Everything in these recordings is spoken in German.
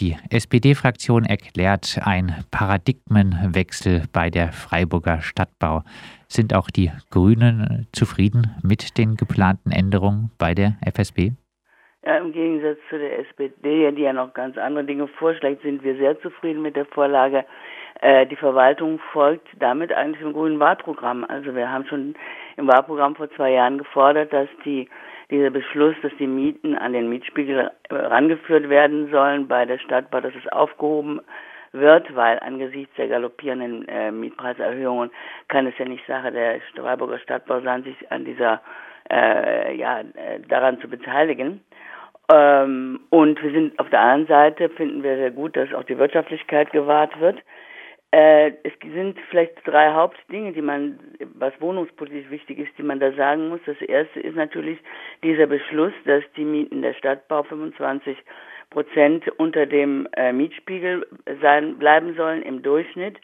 Die SPD-Fraktion erklärt einen Paradigmenwechsel bei der Freiburger Stadtbau. Sind auch die Grünen zufrieden mit den geplanten Änderungen bei der FSB? Ja, im Gegensatz zu der SPD, die ja noch ganz andere Dinge vorschlägt, sind wir sehr zufrieden mit der Vorlage. Äh, die Verwaltung folgt damit eigentlich dem grünen Wahlprogramm. Also wir haben schon im Wahlprogramm vor zwei Jahren gefordert, dass die dieser Beschluss, dass die Mieten an den Mietspiegel rangeführt werden sollen bei der Stadtbau, dass es aufgehoben wird, weil angesichts der galoppierenden äh, Mietpreiserhöhungen kann es ja nicht Sache der Freiburger Stadtbau sein, sich an dieser äh, ja äh, daran zu beteiligen. Ähm, und wir sind auf der anderen Seite finden wir sehr gut, dass auch die Wirtschaftlichkeit gewahrt wird. Äh, es sind vielleicht drei Hauptdinge, die man, was wohnungspolitisch wichtig ist, die man da sagen muss. Das erste ist natürlich dieser Beschluss, dass die Mieten der Stadtbau 25 Prozent unter dem äh, Mietspiegel sein, bleiben sollen im Durchschnitt.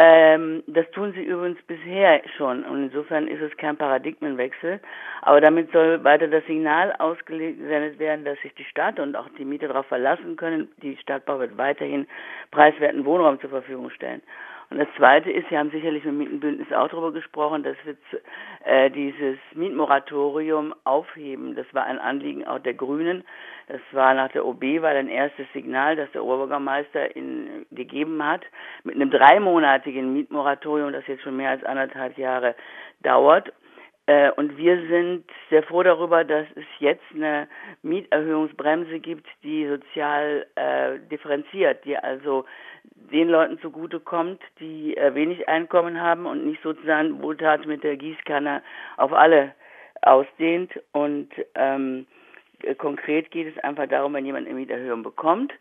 Ähm, das tun sie übrigens bisher schon und insofern ist es kein Paradigmenwechsel. Aber damit soll weiter das Signal ausgesendet werden, dass sich die Stadt und auch die Mieter darauf verlassen können. Die Stadtbau wird weiterhin preiswerten Wohnraum zur Verfügung stellen. Und das Zweite ist, Sie haben sicherlich mit dem Mietenbündnis auch darüber gesprochen, dass wir äh, dieses Mietmoratorium aufheben. Das war ein Anliegen auch der Grünen. Das war nach der OB, war ein erstes Signal, das der Oberbürgermeister in, gegeben hat, mit einem dreimonatigen Mietmoratorium, das jetzt schon mehr als anderthalb Jahre dauert. Äh, und wir sind sehr froh darüber, dass es jetzt eine Mieterhöhungsbremse gibt, die sozial äh, differenziert, die also den Leuten zugutekommt, die äh, wenig Einkommen haben und nicht sozusagen Wohltat mit der Gießkanne auf alle ausdehnt. Und ähm, konkret geht es einfach darum, wenn jemand eine Mieterhöhung bekommt,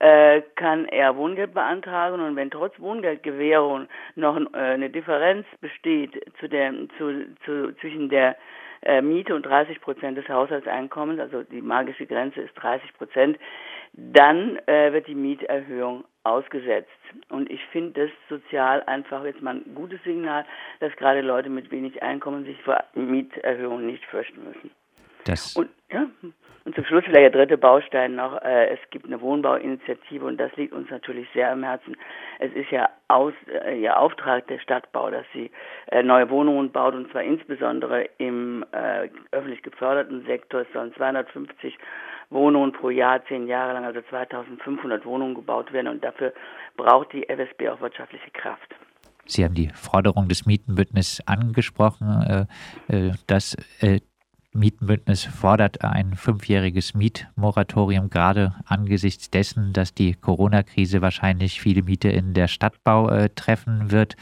äh, kann er Wohngeld beantragen und wenn trotz Wohngeldgewährung noch äh, eine Differenz besteht zu der, zu, zu, zwischen der äh, Miete und 30 Prozent des Haushaltseinkommens, also die magische Grenze ist 30 Prozent, dann äh, wird die Mieterhöhung ausgesetzt. Und ich finde das sozial einfach jetzt mal ein gutes Signal, dass gerade Leute mit wenig Einkommen sich vor Mieterhöhungen nicht fürchten müssen. Das und, ja, und zum Schluss vielleicht der dritte Baustein noch. Äh, es gibt eine Wohnbauinitiative und das liegt uns natürlich sehr am Herzen. Es ist ja aus, äh, ihr Auftrag der Stadtbau, dass sie äh, neue Wohnungen baut und zwar insbesondere im äh, öffentlich geförderten Sektor. Es sollen 250 Wohnungen pro Jahr, zehn Jahre lang, also 2500 Wohnungen gebaut werden und dafür braucht die FSB auch wirtschaftliche Kraft. Sie haben die Forderung des Mietenbündnisses angesprochen, äh, äh, dass Mietenbündnis fordert ein fünfjähriges Mietmoratorium, gerade angesichts dessen, dass die Corona-Krise wahrscheinlich viele Mieter in der Stadtbau äh, treffen wird.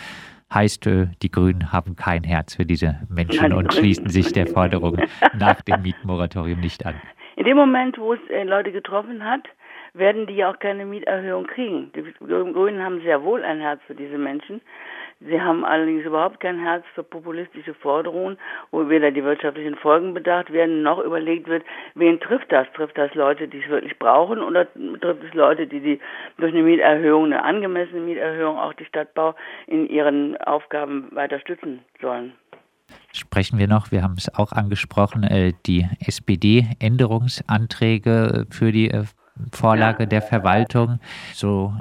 Heißt, äh, die Grünen haben kein Herz für diese Menschen Nein, und schließen sich der Forderung nach dem Mietmoratorium nicht an. In dem Moment, wo es äh, Leute getroffen hat, werden die ja auch keine Mieterhöhung kriegen. Die Grünen haben sehr wohl ein Herz für diese Menschen. Sie haben allerdings überhaupt kein Herz für populistische Forderungen, wo weder die wirtschaftlichen Folgen bedacht werden, noch überlegt wird, wen trifft das? Trifft das Leute, die es wirklich brauchen, oder trifft es Leute, die, die durch eine Mieterhöhung, eine angemessene Mieterhöhung auch die Stadtbau in ihren Aufgaben weiter stützen sollen? Sprechen wir noch, wir haben es auch angesprochen, äh, die SPD-Änderungsanträge für die äh, Vorlage ja. der Verwaltung. So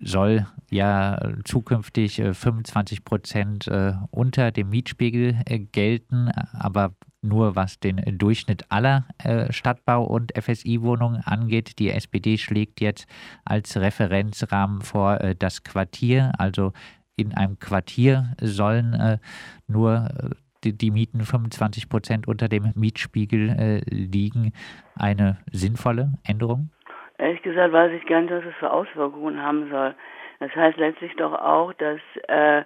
soll ja zukünftig 25 äh, Prozent äh, unter dem Mietspiegel äh, gelten, aber nur was den Durchschnitt aller Stadtbau- und FSI-Wohnungen angeht. Die SPD schlägt jetzt als Referenzrahmen vor das Quartier, also in einem Quartier sollen nur die, Mieten 25 Prozent unter dem Mietspiegel liegen. Eine sinnvolle Änderung? Ehrlich gesagt weiß ich gar nicht, was es für Auswirkungen haben soll. Das heißt letztlich doch auch, dass äh,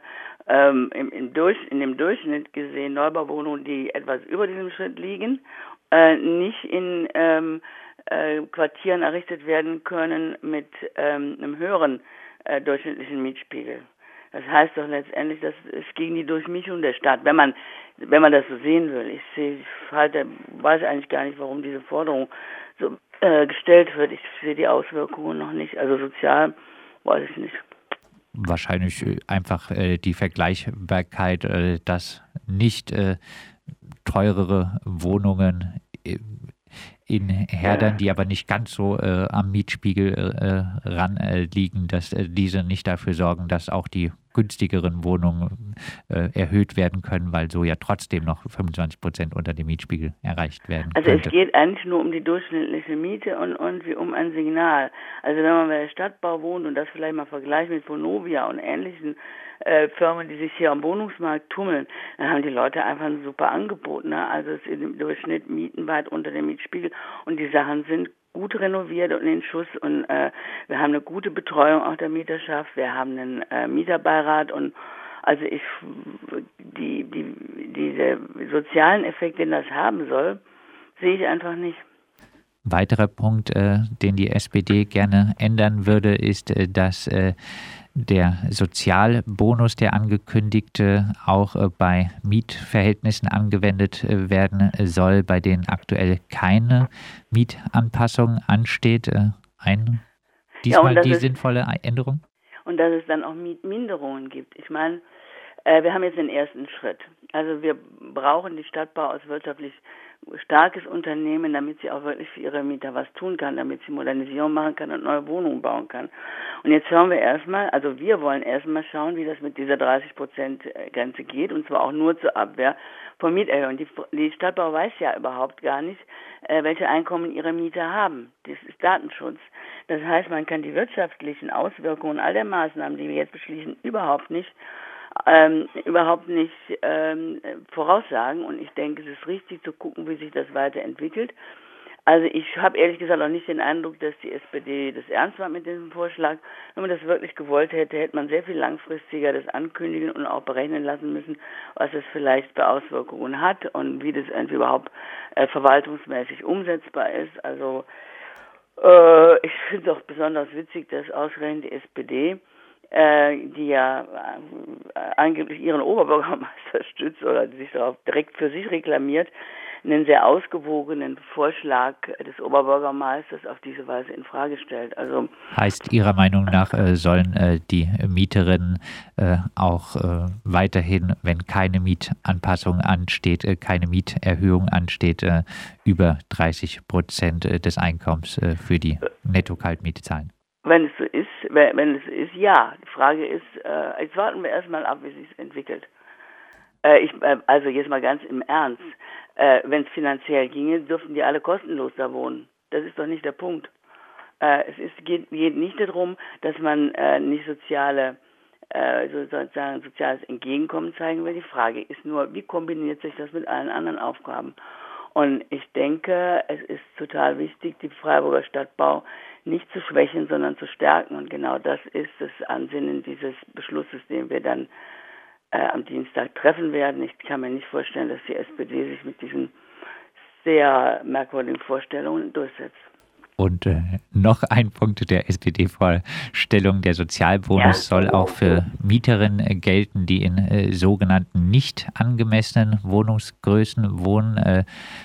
ähm, im, im Durch, in dem Durchschnitt gesehen Neubauwohnungen, die etwas über diesem Schritt liegen, äh, nicht in ähm, äh, Quartieren errichtet werden können mit ähm, einem höheren äh, durchschnittlichen Mietspiegel. Das heißt doch letztendlich, dass es gegen die Durchmischung der Stadt, wenn man wenn man das so sehen will. Ich sehe, ich halte, weiß eigentlich gar nicht, warum diese Forderung so äh, gestellt wird. Ich sehe die Auswirkungen noch nicht. Also sozial weiß ich nicht. Wahrscheinlich äh, einfach äh, die Vergleichbarkeit, äh, dass nicht äh, teurere Wohnungen in Herdern, die aber nicht ganz so am Mietspiegel ran liegen, dass diese nicht dafür sorgen, dass auch die günstigeren Wohnungen äh, erhöht werden können, weil so ja trotzdem noch 25 Prozent unter dem Mietspiegel erreicht werden. Also könnte. es geht eigentlich nur um die durchschnittliche Miete und irgendwie um ein Signal. Also wenn man bei der Stadtbau wohnt und das vielleicht mal vergleicht mit Vonovia und ähnlichen äh, Firmen, die sich hier am Wohnungsmarkt tummeln, dann haben die Leute einfach ein super Angebot. Ne? Also es ist im Durchschnitt Mieten weit unter dem Mietspiegel und die Sachen sind gut renoviert und in Schuss und äh, wir haben eine gute Betreuung auch der Mieterschaft, wir haben einen äh, Mieterbeirat und also ich die die diese sozialen Effekte, den das haben soll, sehe ich einfach nicht. Weiterer Punkt, äh, den die SPD gerne ändern würde, ist, äh, dass äh, der Sozialbonus, der angekündigte, auch äh, bei Mietverhältnissen angewendet äh, werden soll, bei denen aktuell keine Mietanpassung ansteht. Äh, ein, diesmal ja, die ist, sinnvolle Änderung? Und dass es dann auch Mietminderungen gibt. Ich meine, wir haben jetzt den ersten Schritt. Also wir brauchen die Stadtbau aus wirtschaftlich starkes Unternehmen, damit sie auch wirklich für ihre Mieter was tun kann, damit sie Modernisierung machen kann und neue Wohnungen bauen kann. Und jetzt schauen wir erstmal, also wir wollen erstmal schauen, wie das mit dieser 30 Prozent Grenze geht und zwar auch nur zur Abwehr von Mieterhöhungen. Die, die Stadtbau weiß ja überhaupt gar nicht, äh, welche Einkommen ihre Mieter haben. Das ist Datenschutz. Das heißt, man kann die wirtschaftlichen Auswirkungen all der Maßnahmen, die wir jetzt beschließen, überhaupt nicht ähm, überhaupt nicht ähm, voraussagen. Und ich denke, es ist richtig zu gucken, wie sich das weiterentwickelt. Also ich habe ehrlich gesagt auch nicht den Eindruck, dass die SPD das ernst war mit diesem Vorschlag. Wenn man das wirklich gewollt hätte, hätte man sehr viel langfristiger das ankündigen und auch berechnen lassen müssen, was es vielleicht für Auswirkungen hat und wie das irgendwie überhaupt äh, verwaltungsmäßig umsetzbar ist. Also äh, ich finde es auch besonders witzig, dass ausgerechnet die SPD die ja äh, angeblich ihren Oberbürgermeister stützt oder sich darauf direkt für sich reklamiert, einen sehr ausgewogenen Vorschlag des Oberbürgermeisters auf diese Weise in Frage stellt. Also heißt Ihrer Meinung nach äh, sollen äh, die Mieterinnen äh, auch äh, weiterhin, wenn keine Mietanpassung ansteht, äh, keine Mieterhöhung ansteht, äh, über 30 Prozent des Einkommens für die Netto-Kaltmiete zahlen? Wenn es so ist, wenn, es so ist, ja. Die Frage ist, äh, jetzt warten wir erstmal ab, wie sich entwickelt. Äh, ich, äh, also jetzt mal ganz im Ernst. Äh, wenn es finanziell ginge, dürften die alle kostenlos da wohnen. Das ist doch nicht der Punkt. Äh, es ist, geht, geht nicht darum, dass man äh, nicht soziale äh, sozusagen soziales Entgegenkommen zeigen will. Die Frage ist nur, wie kombiniert sich das mit allen anderen Aufgaben? Und ich denke, es ist total wichtig, die Freiburger Stadtbau nicht zu schwächen, sondern zu stärken. Und genau das ist das Ansinnen dieses Beschlusses, den wir dann äh, am Dienstag treffen werden. Ich kann mir nicht vorstellen, dass die SPD sich mit diesen sehr merkwürdigen Vorstellungen durchsetzt. Und äh, noch ein Punkt der SPD-Vorstellung, der Sozialbonus ja. soll auch für Mieterinnen äh, gelten, die in äh, sogenannten nicht angemessenen Wohnungsgrößen wohnen, äh,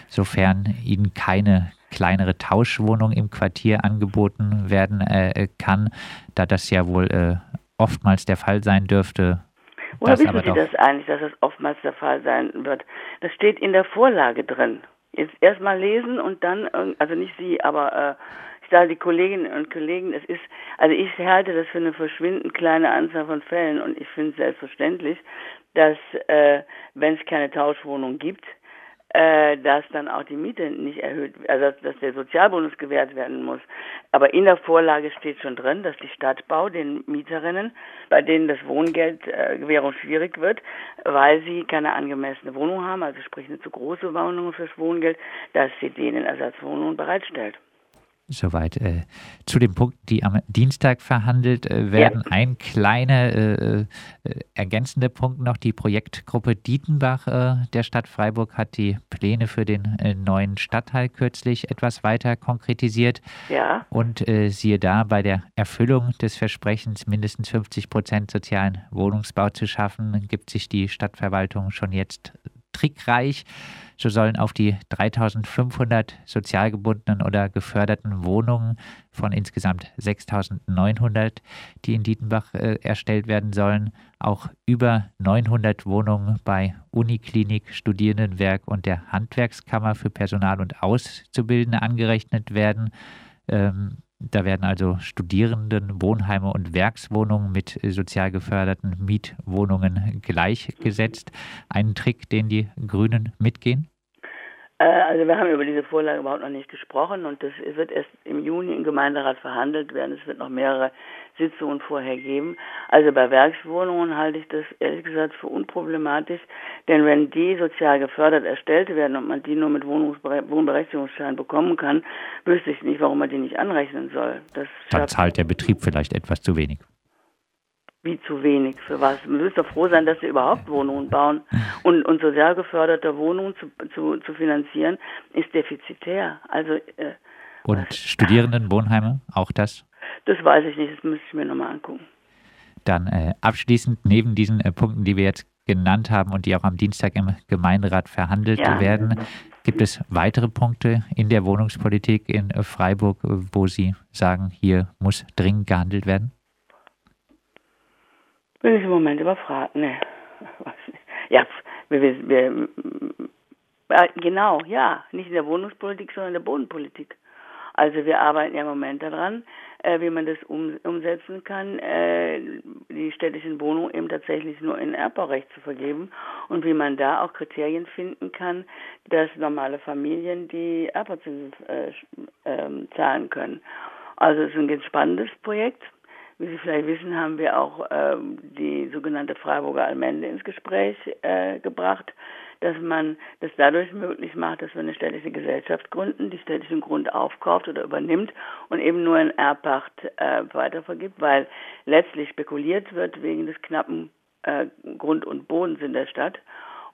sofern ihnen keine kleinere Tauschwohnung im Quartier angeboten werden äh, kann, da das ja wohl äh, oftmals der Fall sein dürfte. Woher wissen Sie das eigentlich, dass das oftmals der Fall sein wird? Das steht in der Vorlage drin. Jetzt erstmal lesen und dann, also nicht Sie, aber äh, ich sage die Kolleginnen und Kollegen, es ist, also ich halte das für eine verschwindend kleine Anzahl von Fällen und ich finde es selbstverständlich, dass äh, wenn es keine Tauschwohnung gibt, äh, dass dann auch die Miete nicht erhöht, also dass der Sozialbonus gewährt werden muss. Aber in der Vorlage steht schon drin, dass die Stadtbau den Mieterinnen, bei denen das Wohngeldgewährung äh, schwierig wird, weil sie keine angemessene Wohnung haben, also sprich eine zu große Wohnung fürs Wohngeld, dass sie denen Ersatzwohnungen bereitstellt. Soweit äh, zu den Punkten, die am Dienstag verhandelt äh, werden. Ja. Ein kleiner äh, äh, ergänzender Punkt noch. Die Projektgruppe Dietenbach äh, der Stadt Freiburg hat die Pläne für den äh, neuen Stadtteil kürzlich etwas weiter konkretisiert. Ja. Und siehe da, bei der Erfüllung des Versprechens, mindestens 50 Prozent sozialen Wohnungsbau zu schaffen, gibt sich die Stadtverwaltung schon jetzt trickreich. So sollen auf die 3500 sozial gebundenen oder geförderten Wohnungen von insgesamt 6900, die in Dietenbach äh, erstellt werden sollen, auch über 900 Wohnungen bei Uniklinik, Studierendenwerk und der Handwerkskammer für Personal und Auszubildende angerechnet werden. Ähm, da werden also Studierenden, Wohnheime und Werkswohnungen mit sozial geförderten Mietwohnungen gleichgesetzt. Ein Trick, den die Grünen mitgehen? Äh, also wir haben über diese Vorlage überhaupt noch nicht gesprochen und das wird erst im Juni im Gemeinderat verhandelt werden. Es wird noch mehrere Sitzungen vorher geben. Also bei Werkswohnungen halte ich das ehrlich gesagt für unproblematisch, denn wenn die sozial gefördert erstellt werden und man die nur mit Wohnberechtigungsschein bekommen kann, wüsste ich nicht, warum man die nicht anrechnen soll. Das Dann zahlt der Betrieb vielleicht etwas zu wenig. Wie zu wenig? Für was? Man müsste doch froh sein, dass wir überhaupt Wohnungen bauen. Und, und sozial geförderte Wohnungen zu, zu, zu finanzieren, ist defizitär. Also, äh, und Studierendenwohnheime, auch das? Das weiß ich nicht, das müsste ich mir nochmal angucken. Dann äh, abschließend, neben diesen äh, Punkten, die wir jetzt genannt haben und die auch am Dienstag im Gemeinderat verhandelt ja. werden, gibt es weitere Punkte in der Wohnungspolitik in Freiburg, wo Sie sagen, hier muss dringend gehandelt werden? Bin ich im Moment überfragt, ne. Ja, wir, wir, wir, genau, ja, nicht in der Wohnungspolitik, sondern in der Bodenpolitik. Also wir arbeiten ja im Moment daran, äh, wie man das um, umsetzen kann, äh, die städtischen Wohnungen eben tatsächlich nur in Erbbaurecht zu vergeben und wie man da auch Kriterien finden kann, dass normale Familien die Erbauzinsen äh, äh, zahlen können. Also es ist ein ganz spannendes Projekt. Wie Sie vielleicht wissen, haben wir auch ähm, die sogenannte Freiburger Allmende ins Gespräch äh, gebracht, dass man das dadurch möglich macht, dass wir eine städtische Gesellschaft gründen, die städtischen Grund aufkauft oder übernimmt und eben nur in Erbpacht äh, weitervergibt, weil letztlich spekuliert wird wegen des knappen äh, Grund und Bodens in der Stadt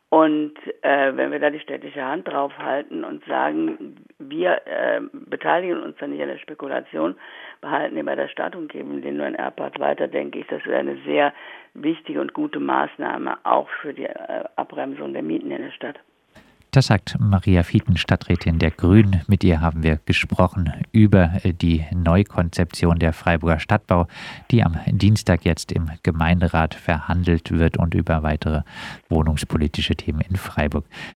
und äh, wenn wir da die städtische Hand draufhalten und sagen, wir äh, beteiligen uns dann nicht an der Spekulation, behalten ihn bei der Stadt und geben den nur in Airport weiter, denke ich, das wäre eine sehr wichtige und gute Maßnahme auch für die äh, Abbremsung der Mieten in der Stadt. Das sagt Maria Fieten, Stadträtin der Grünen. Mit ihr haben wir gesprochen über äh, die Neukonzeption der Freiburger Stadtbau, die am Dienstag jetzt im Gemeinderat verhandelt wird und über weitere wohnungspolitische Themen in Freiburg.